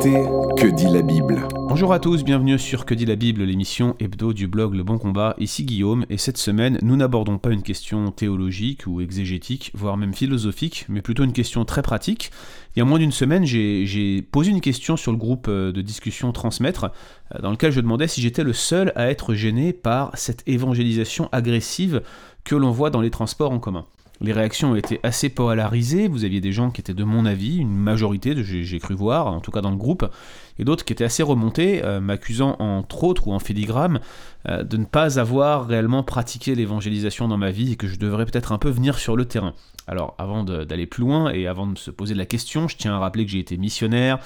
Que dit la Bible Bonjour à tous, bienvenue sur Que dit la Bible, l'émission hebdo du blog Le Bon Combat. Ici Guillaume, et cette semaine, nous n'abordons pas une question théologique ou exégétique, voire même philosophique, mais plutôt une question très pratique. Il y a moins d'une semaine, j'ai posé une question sur le groupe euh, de discussion Transmettre, euh, dans lequel je demandais si j'étais le seul à être gêné par cette évangélisation agressive que l'on voit dans les transports en commun. Les réactions été assez polarisées, vous aviez des gens qui étaient de mon avis, une majorité, j'ai cru voir, en tout cas dans le groupe, et d'autres qui étaient assez remontés, euh, m'accusant entre autres ou en filigrane euh, de ne pas avoir réellement pratiqué l'évangélisation dans ma vie et que je devrais peut-être un peu venir sur le terrain. Alors avant d'aller plus loin et avant de se poser la question, je tiens à rappeler que j'ai été missionnaire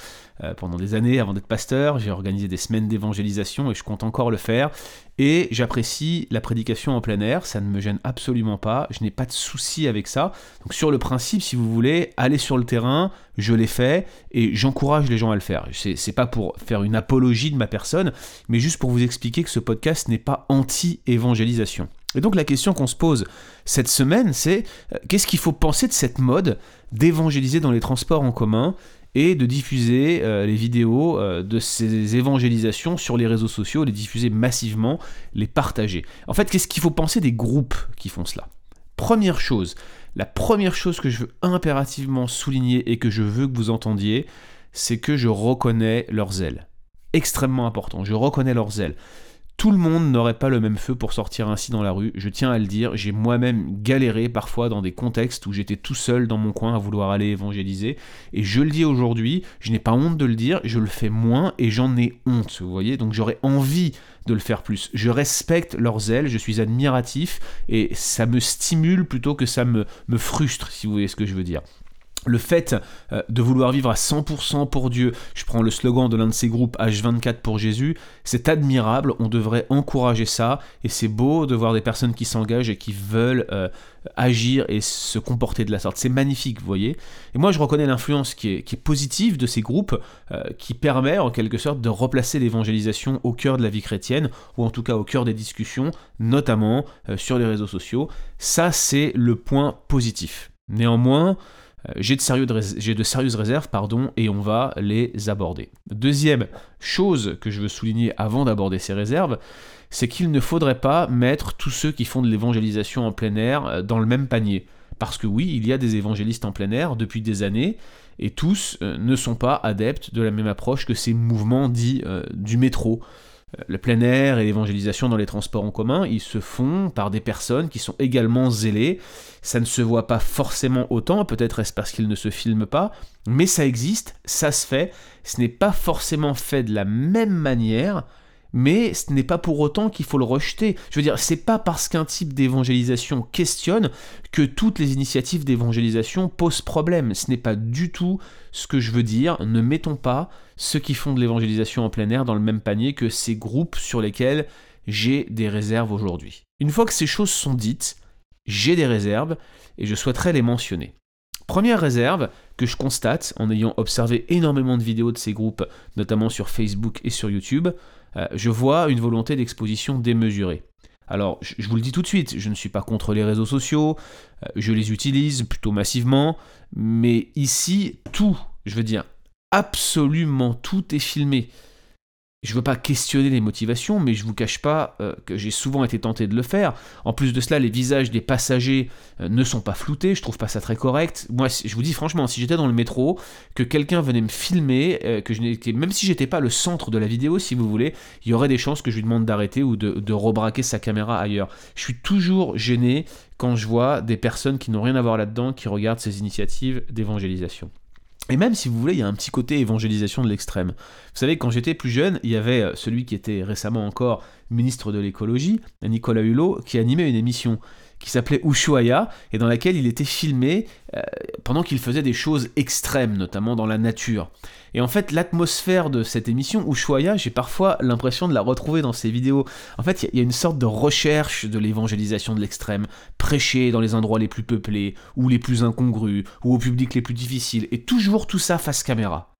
euh, pendant des années avant d'être pasteur, j'ai organisé des semaines d'évangélisation et je compte encore le faire. Et j'apprécie la prédication en plein air, ça ne me gêne absolument pas, je n'ai pas de souci avec ça. Donc sur le principe, si vous voulez, aller sur le terrain, je l'ai fait et j'encourage les gens à le faire. C'est pas pour faire une apologie de ma personne, mais juste pour vous expliquer que ce podcast n'est pas anti-évangélisation. Et donc la question qu'on se pose cette semaine, c'est euh, qu'est-ce qu'il faut penser de cette mode d'évangéliser dans les transports en commun et de diffuser euh, les vidéos euh, de ces évangélisations sur les réseaux sociaux, les diffuser massivement, les partager? En fait, qu'est-ce qu'il faut penser des groupes qui font cela? Première chose, la première chose que je veux impérativement souligner et que je veux que vous entendiez, c'est que je reconnais leur zèle. Extrêmement important, je reconnais leur zèle. Tout le monde n'aurait pas le même feu pour sortir ainsi dans la rue, je tiens à le dire, j'ai moi-même galéré parfois dans des contextes où j'étais tout seul dans mon coin à vouloir aller évangéliser, et je le dis aujourd'hui, je n'ai pas honte de le dire, je le fais moins et j'en ai honte, vous voyez, donc j'aurais envie de le faire plus. Je respecte leur zèle, je suis admiratif, et ça me stimule plutôt que ça me, me frustre, si vous voyez ce que je veux dire le fait euh, de vouloir vivre à 100% pour Dieu, je prends le slogan de l'un de ces groupes H24 pour Jésus, c'est admirable, on devrait encourager ça, et c'est beau de voir des personnes qui s'engagent et qui veulent euh, agir et se comporter de la sorte. C'est magnifique, vous voyez. Et moi, je reconnais l'influence qui est, positive de ces groupes, euh, qui permet en quelque sorte de replacer l'évangélisation au cœur de la vie chrétienne, ou en tout cas au cœur des discussions, notamment sur les réseaux sociaux. Ça, c'est le point positif. Néanmoins, j'ai de, de, sérieuses réserves pardon, et on va les aborder. Deuxième chose que je veux souligner avant d'aborder ces réserves, c'est qu'il ne faudrait pas mettre tous ceux qui font de l'évangélisation en plein air euh, dans le même panier. Parce que oui, il y a des évangélistes en plein air depuis des années, et tous euh, ne sont pas adeptes de la même approche que ces mouvements dits du métro. Le plein air et l'évangélisation dans les transports en commun, ils se font par des personnes qui sont également zélées. Ça ne se voit pas forcément autant, peut-être est-ce parce qu'ils ne se filment pas, mais ça existe, ça se fait. Ce n'est pas forcément fait de la même manière, mais ce n'est pas pour autant qu'il faut le rejeter. Je veux dire, c'est pas parce qu'un type d'évangélisation questionne que toutes les initiatives d'évangélisation posent problème. Ce n'est pas du tout ce que je veux dire. Ne mettons pas ceux qui font de l'évangélisation en plein air dans le même panier que ces groupes sur lesquels j'ai des réserves aujourd'hui. Une fois que ces choses sont dites, j'ai des réserves et je souhaiterais les mentionner. Première réserve que je constate en ayant observé énormément de vidéos de ces groupes, notamment sur Facebook et sur YouTube, euh, je vois une volonté d'exposition démesurée. Alors, je vous le dis tout de suite, je ne suis pas contre les réseaux sociaux, euh, je les utilise plutôt massivement, mais ici, tout, je veux dire, absolument tout est filmé je ne veux pas questionner les motivations, mais je vous cache pas euh, que j'ai souvent été tenté de le faire. En plus de cela, les visages des passagers euh, ne sont pas floutés, je trouve pas ça très correct. Moi, je vous dis franchement, si j'étais dans le métro, que quelqu'un venait me filmer, euh, que je n'étais, même si j'étais pas le centre de la vidéo, si vous voulez, il y aurait des chances que je lui demande d'arrêter ou de rebraquer sa caméra ailleurs. Je suis toujours gêné quand je vois des personnes qui n'ont rien à voir là-dedans, qui regardent ces initiatives d'évangélisation. Et même si vous voulez, il y a un petit côté évangélisation de l'extrême. Vous savez, quand j'étais plus jeune, il y avait euh, celui qui était récemment encore ministre de l'écologie, Nicolas Hulot, qui animait une émission qui s'appelait Ushuaïa et dans laquelle il était filmé euh, pendant qu'il faisait des choses extrêmes, notamment dans la nature. Et en fait, l'atmosphère de cette émission, Ushuaïa, j'ai parfois l'impression de la retrouver dans ces vidéos. En fait, il y, a une sorte de recherche de l'évangélisation de l'extrême, prêcher dans les endroits les plus peuplés, ou les plus incongrus, ou au public les plus difficiles, et toujours tout ça face caméra.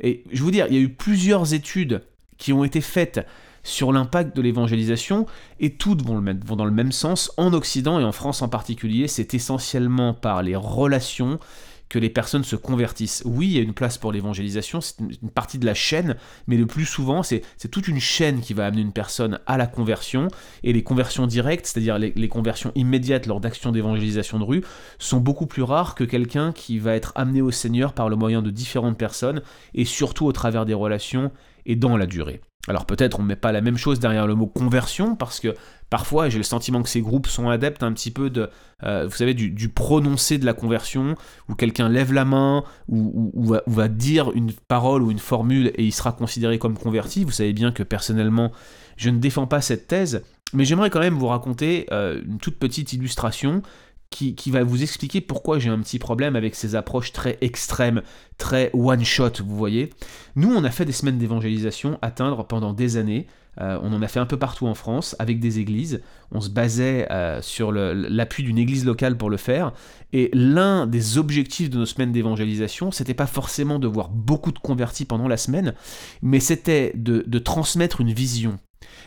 Et je vous dire, il y a eu plusieurs études qui ont été faites sur l'impact de l'évangélisation, et toutes vont, dans le même sens. En Occident et en France en particulier, c'est essentiellement par les relations que les personnes se convertissent. Oui, il y a une place pour l'évangélisation, c'est une partie de la chaîne, mais le plus souvent, c'est toute une chaîne qui va amener une personne à la conversion, et les conversions directes, c'est-à-dire les, conversions immédiates lors d'actions d'évangélisation de rue, sont beaucoup plus rares que quelqu'un qui va être amené au Seigneur par le moyen de différentes personnes, et surtout au travers des relations et dans la durée. Alors peut-être on ne met pas la même chose derrière le mot conversion, parce que parfois j'ai le sentiment que ces groupes sont adeptes un petit peu de, euh, vous savez, du, prononcé de la conversion, où quelqu'un lève la main, ou, va, dire une parole ou une formule et il sera considéré comme converti. Vous savez bien que personnellement, je ne défends pas cette thèse, mais j'aimerais quand même vous raconter euh, une toute petite illustration qui, va vous expliquer pourquoi j'ai un petit problème avec ces approches très extrêmes, très one-shot, vous voyez. Nous, on a fait des semaines d'évangélisation atteindre pendant des années. Euh, on en a fait un peu partout en France avec des églises. On se basait euh, sur l'appui d'une église locale pour le faire. Et l'un des objectifs de nos semaines d'évangélisation, c'était pas forcément de voir beaucoup de convertis pendant la semaine, mais c'était de transmettre une vision,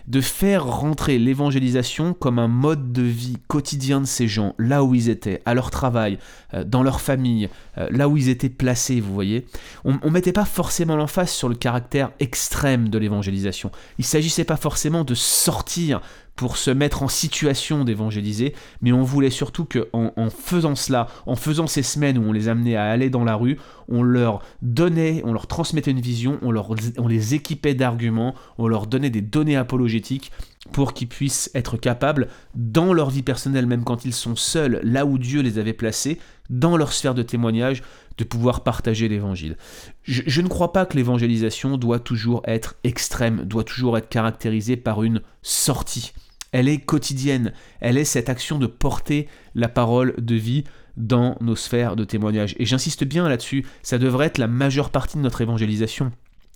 de faire rentrer l'évangélisation comme un mode de vie quotidien de ces gens, là où ils étaient, à leur travail, euh, dans leur famille, euh, là où ils étaient placés, vous voyez. On ne mettait pas forcément l'emphase sur le caractère extrême de l'évangélisation. Il ne s'agissait pas forcément de sortir pour se mettre en situation d'évangéliser, mais on voulait surtout que en, faisant cela, en faisant ces semaines où on les amenait à aller dans la rue, on leur donnait, on leur transmettait une vision, on, leur, on les équipait d'arguments, on leur donnait des données apologétiques pour qu'ils puissent être capables, dans leur vie personnelle, même quand ils sont seuls, là où Dieu les avait placés, dans leur sphère de témoignage, de pouvoir partager l'évangile. Je, ne crois pas que l'évangélisation doit toujours être extrême, doit toujours être caractérisée par une sortie. Elle est quotidienne, elle est cette action de porter la parole de vie dans nos sphères de témoignage. Et j'insiste bien là-dessus, ça devrait être la majeure partie de notre évangélisation.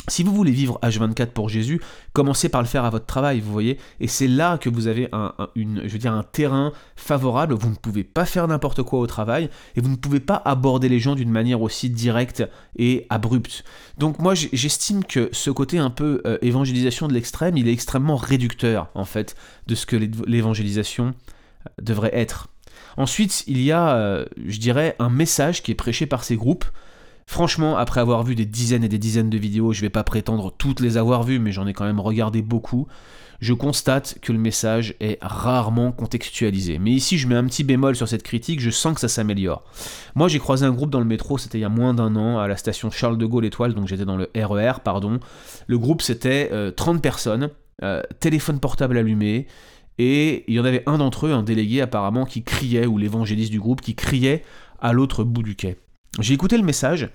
Si vous voulez vivre H24 pour Jésus, commencez par le faire à votre travail, vous voyez, et c'est là que vous avez un, terrain favorable. Vous ne pouvez pas faire n'importe quoi au travail, et vous ne pouvez pas aborder les gens d'une manière aussi directe et abrupte. Donc moi, j'estime que ce côté un peu euh, évangélisation de l'extrême, il est extrêmement réducteur, en fait, de ce que l'évangélisation euh, devrait être. Ensuite, il y a, euh, je dirais, un message qui est prêché par ces groupes, Franchement, après avoir vu des dizaines et des dizaines de vidéos, je vais pas prétendre toutes les avoir vues, mais j'en ai quand même regardé beaucoup, je constate que le message est rarement contextualisé. Mais ici, je mets un petit bémol sur cette critique, je sens que ça s'améliore. Moi, j'ai croisé un groupe dans le métro, c'était il y a moins d'un an, à la station Charles de Gaulle Étoile, donc j'étais dans le RER, e pardon. Le groupe, c'était 30 euh, personnes, euh, téléphone portable allumé, et il y en avait un d'entre eux, un délégué apparemment, qui criait, ou l'évangéliste du groupe, qui criait à l'autre bout du quai. J'ai écouté le message.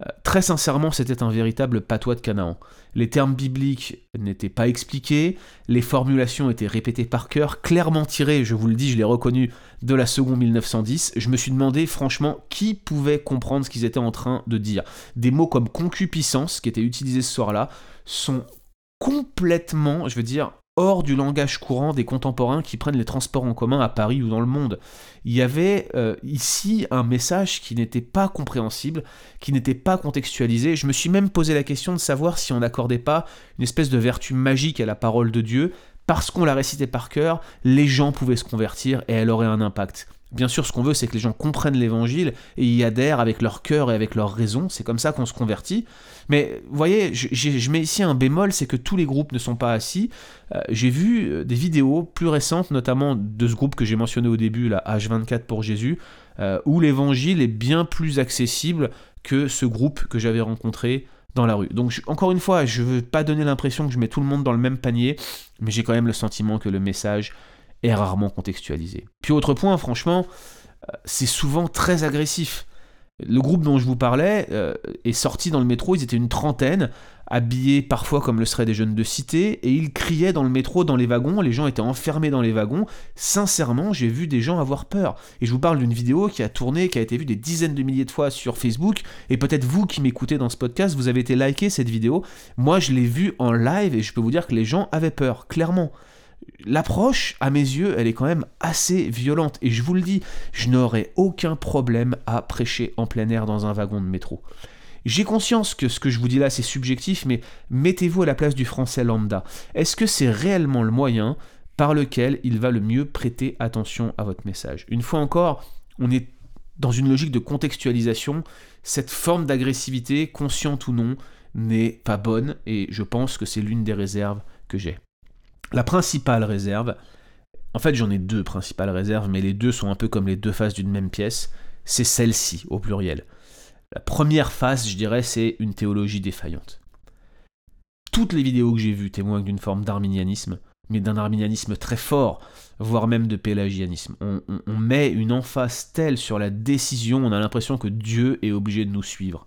Euh, très sincèrement, c'était un véritable patois de Canaan. Les termes bibliques n'étaient pas expliqués, les formulations étaient répétées par cœur, clairement tirées, je vous le dis, je l'ai reconnu, de la seconde 1910. Je me suis demandé franchement qui pouvait comprendre ce qu'ils étaient en train de dire. Des mots comme concupiscence, qui étaient utilisés ce soir-là, sont complètement, je veux dire, hors du langage courant des contemporains qui prennent les transports en commun à Paris ou dans le monde. Il y avait euh, ici un message qui n'était pas compréhensible, qui n'était pas contextualisé. Je me suis même posé la question de savoir si on n'accordait pas une espèce de vertu magique à la parole de Dieu. Parce qu'on la récitait par cœur, les gens pouvaient se convertir et elle aurait un impact. Bien sûr, ce qu'on veut, c'est que les gens comprennent l'évangile et y adhèrent avec leur cœur et avec leur raison. C'est comme ça qu'on se convertit. Mais vous voyez, je, mets ici un bémol, c'est que tous les groupes ne sont pas assis. Euh, j'ai vu euh, des vidéos plus récentes, notamment de ce groupe que j'ai mentionné au début, la H24 pour Jésus, euh, où l'évangile est bien plus accessible que ce groupe que j'avais rencontré dans la rue. Donc encore une fois, je ne veux pas donner l'impression que je mets tout le monde dans le même panier, mais j'ai quand même le sentiment que le message est rarement contextualisé. Puis autre point, franchement, c'est souvent très agressif. Le groupe dont je vous parlais euh, est sorti dans le métro, ils étaient une trentaine, habillés parfois comme le seraient des jeunes de cité, et ils criaient dans le métro, dans les wagons, les gens étaient enfermés dans les wagons. Sincèrement, j'ai vu des gens avoir peur. Et je vous parle d'une vidéo qui a tourné, qui a été vue des dizaines de milliers de fois sur Facebook, et peut-être vous qui m'écoutez dans ce podcast, vous avez été liké cette vidéo. Moi, je l'ai vue en live, et je peux vous dire que les gens avaient peur, clairement l'approche, à mes yeux, elle est quand même assez violente. Et je vous le dis, je n'aurais aucun problème à prêcher en plein air dans un wagon de métro. J'ai conscience que ce que je vous dis là, c'est subjectif, mais mettez-vous à la place du français lambda. Est-ce que c'est réellement le moyen par lequel il va le mieux prêter attention à votre message? Une fois encore, on est dans une logique de contextualisation, cette forme d'agressivité, consciente ou non, n'est pas bonne et je pense que c'est l'une des réserves que j'ai. La principale réserve, en fait j'en ai deux principales réserves, mais les deux sont un peu comme les deux faces d'une même pièce, c'est celle-ci au pluriel. La première face, je dirais, c'est une théologie défaillante. Toutes les vidéos que j'ai vues témoignent d'une forme d'arminianisme, mais d'un arminianisme très fort, voire même de pélagianisme. On, met une emphase telle sur la décision, on a l'impression que Dieu est obligé de nous suivre.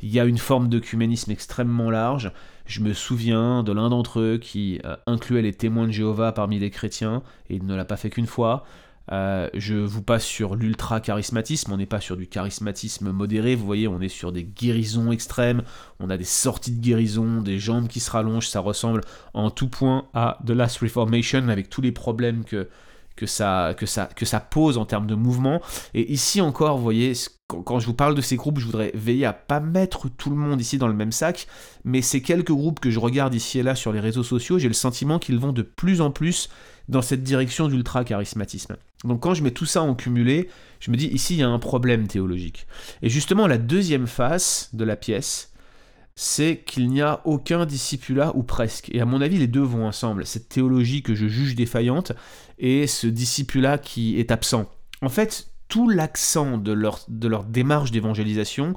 Il y a une forme d'œcuménisme extrêmement large. Je me souviens de l'un d'entre eux qui euh, incluait les témoins de Jéhovah parmi les chrétiens, et il ne l'a pas fait qu'une fois. Euh, je vous passe sur l'ultra-charismatisme, on n'est pas sur du charismatisme modéré, vous voyez, on est sur des guérisons extrêmes, on a des sorties de guérison, des jambes qui se rallongent, ça ressemble en tout point à The Last Reformation avec tous les problèmes que, que ça, que, ça, que ça pose en termes de mouvement. Et ici encore, vous voyez, quand je vous parle de ces groupes, je voudrais veiller à pas mettre tout le monde ici dans le même sac, mais ces quelques groupes que je regarde ici et là sur les réseaux sociaux, j'ai le sentiment qu'ils vont de plus en plus dans cette direction d'ultra-charismatisme. Donc quand je mets tout ça en cumulé, je me dis ici il y a un problème théologique. Et justement la deuxième face de la pièce, c'est qu'il n'y a aucun discipulat ou presque. Et à mon avis, les deux vont ensemble. Cette théologie que je juge défaillante et ce discipulat qui est absent. En fait, tout l'accent de leur, de leur démarche d'évangélisation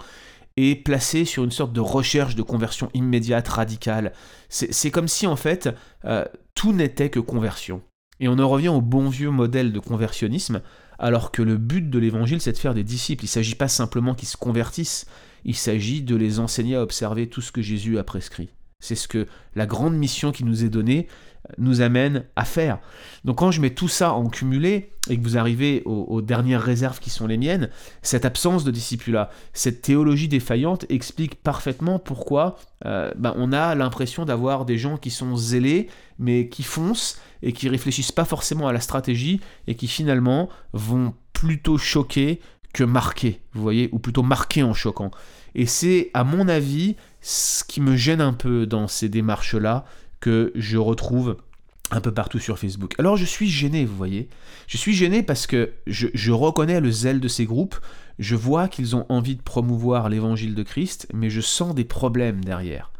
est placé sur une sorte de recherche de conversion immédiate, radicale. C'est comme si en fait euh, tout n'était que conversion. Et on en revient au bon vieux modèle de conversionnisme, alors que le but de l'évangile c'est de faire des disciples. Il ne s'agit pas simplement qu'ils se convertissent, il s'agit de les enseigner à observer tout ce que Jésus a prescrit. C'est ce que la grande mission qui nous est donnée euh, nous amène à faire. Donc quand je mets tout ça en cumulé et que vous arrivez aux, dernières réserves qui sont les miennes, cette absence de disciple-là, cette théologie défaillante explique parfaitement pourquoi euh, ben, on a l'impression d'avoir des gens qui sont zélés mais qui foncent et qui réfléchissent pas forcément à la stratégie et qui finalement vont plutôt choquer que marquer, vous voyez, ou plutôt marquer en choquant. Et c'est, à mon avis, ce qui me gêne un peu dans ces démarches-là que je retrouve un peu partout sur Facebook. Alors je suis gêné, vous voyez. Je suis gêné parce que je reconnais le zèle de ces groupes, je vois qu'ils ont envie de promouvoir l'évangile de Christ, mais je sens des problèmes derrière.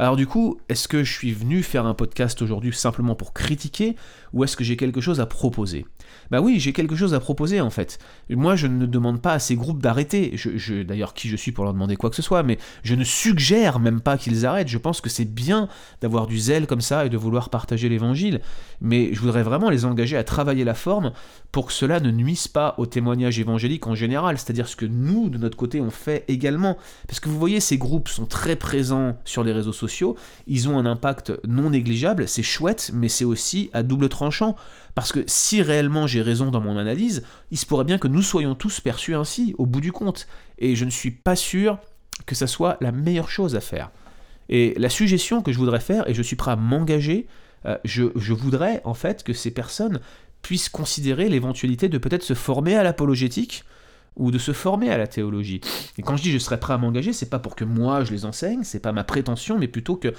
Alors du coup, est-ce que je suis venu faire un podcast aujourd'hui simplement pour critiquer ou est-ce que j'ai quelque chose à proposer? Bah oui, j'ai quelque chose à proposer en fait. Moi, je ne demande pas à ces groupes d'arrêter. Je, D'ailleurs, qui je suis pour leur demander quoi que ce soit, mais je ne suggère même pas qu'ils arrêtent. Je pense que c'est bien d'avoir du zèle comme ça et de vouloir partager l'évangile, mais je voudrais vraiment les engager à travailler la forme pour que cela ne nuise pas au témoignage évangélique en général, c'est-à-dire ce que nous, de notre côté, on fait également. Parce que vous voyez, ces groupes sont très présents sur les réseaux sociaux ils ont un impact non négligeable, c'est chouette, mais c'est aussi à double Parce que si réellement j'ai raison dans mon analyse, il se pourrait bien que nous soyons tous perçus ainsi, au bout du compte. Et je ne suis pas sûr que ça soit la meilleure chose à faire. Et la suggestion que je voudrais faire, et je suis prêt à m'engager, euh, je, je voudrais en fait que ces personnes puissent considérer l'éventualité de peut-être se former à l'apologétique, ou de se former à la théologie. Et quand je dis je serais prêt à m'engager, c'est pas pour que moi je les enseigne, c'est pas ma prétention, mais plutôt que,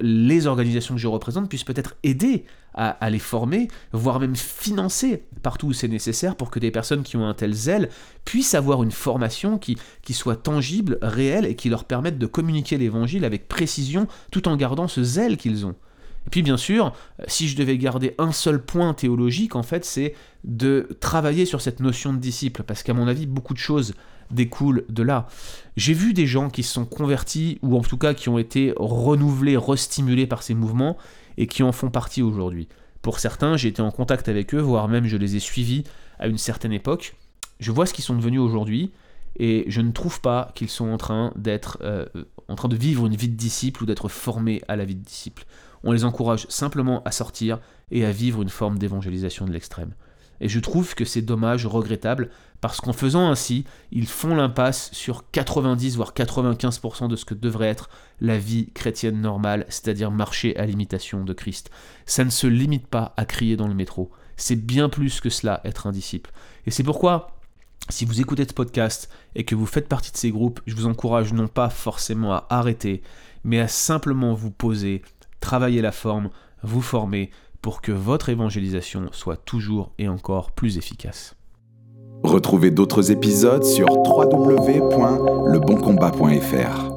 les organisations que je représente puissent peut-être aider à, les former, voire même financer partout où c'est nécessaire pour que des personnes qui ont un tel zèle puissent avoir une formation qui soit tangible, réelle et qui leur permette de communiquer l'évangile avec précision tout en gardant ce zèle qu'ils ont. Et puis bien sûr, si je devais garder un seul point théologique, en fait, c'est de travailler sur cette notion de disciple, parce qu'à mon avis, beaucoup de choses découlent de là. J'ai vu des gens qui se sont convertis, ou en tout cas qui ont été renouvelés, restimulés par ces mouvements, et qui en font partie aujourd'hui. Pour certains, j'ai été en contact avec eux, voire même je les ai suivis à une certaine époque. Je vois ce qu'ils sont devenus aujourd'hui, et je ne trouve pas qu'ils sont en train d'être euh, en train de vivre une vie de disciple ou d'être formés à la vie de disciple. On les encourage simplement à sortir et à vivre une forme d'évangélisation de l'extrême. Et je trouve que c'est dommage, regrettable, parce qu'en faisant ainsi, ils font l'impasse sur 90 voire 95% de ce que devrait être la vie chrétienne normale, c'est-à-dire marcher à l'imitation de Christ. Ça ne se limite pas à crier dans le métro. C'est bien plus que cela, être un disciple. Et c'est pourquoi, si vous écoutez ce podcast et que vous faites partie de ces groupes, je vous encourage non pas forcément à arrêter, mais à simplement vous poser, travailler la forme, vous former pour que votre évangélisation soit toujours et encore plus efficace. Retrouvez d'autres épisodes sur www.leboncombat.fr.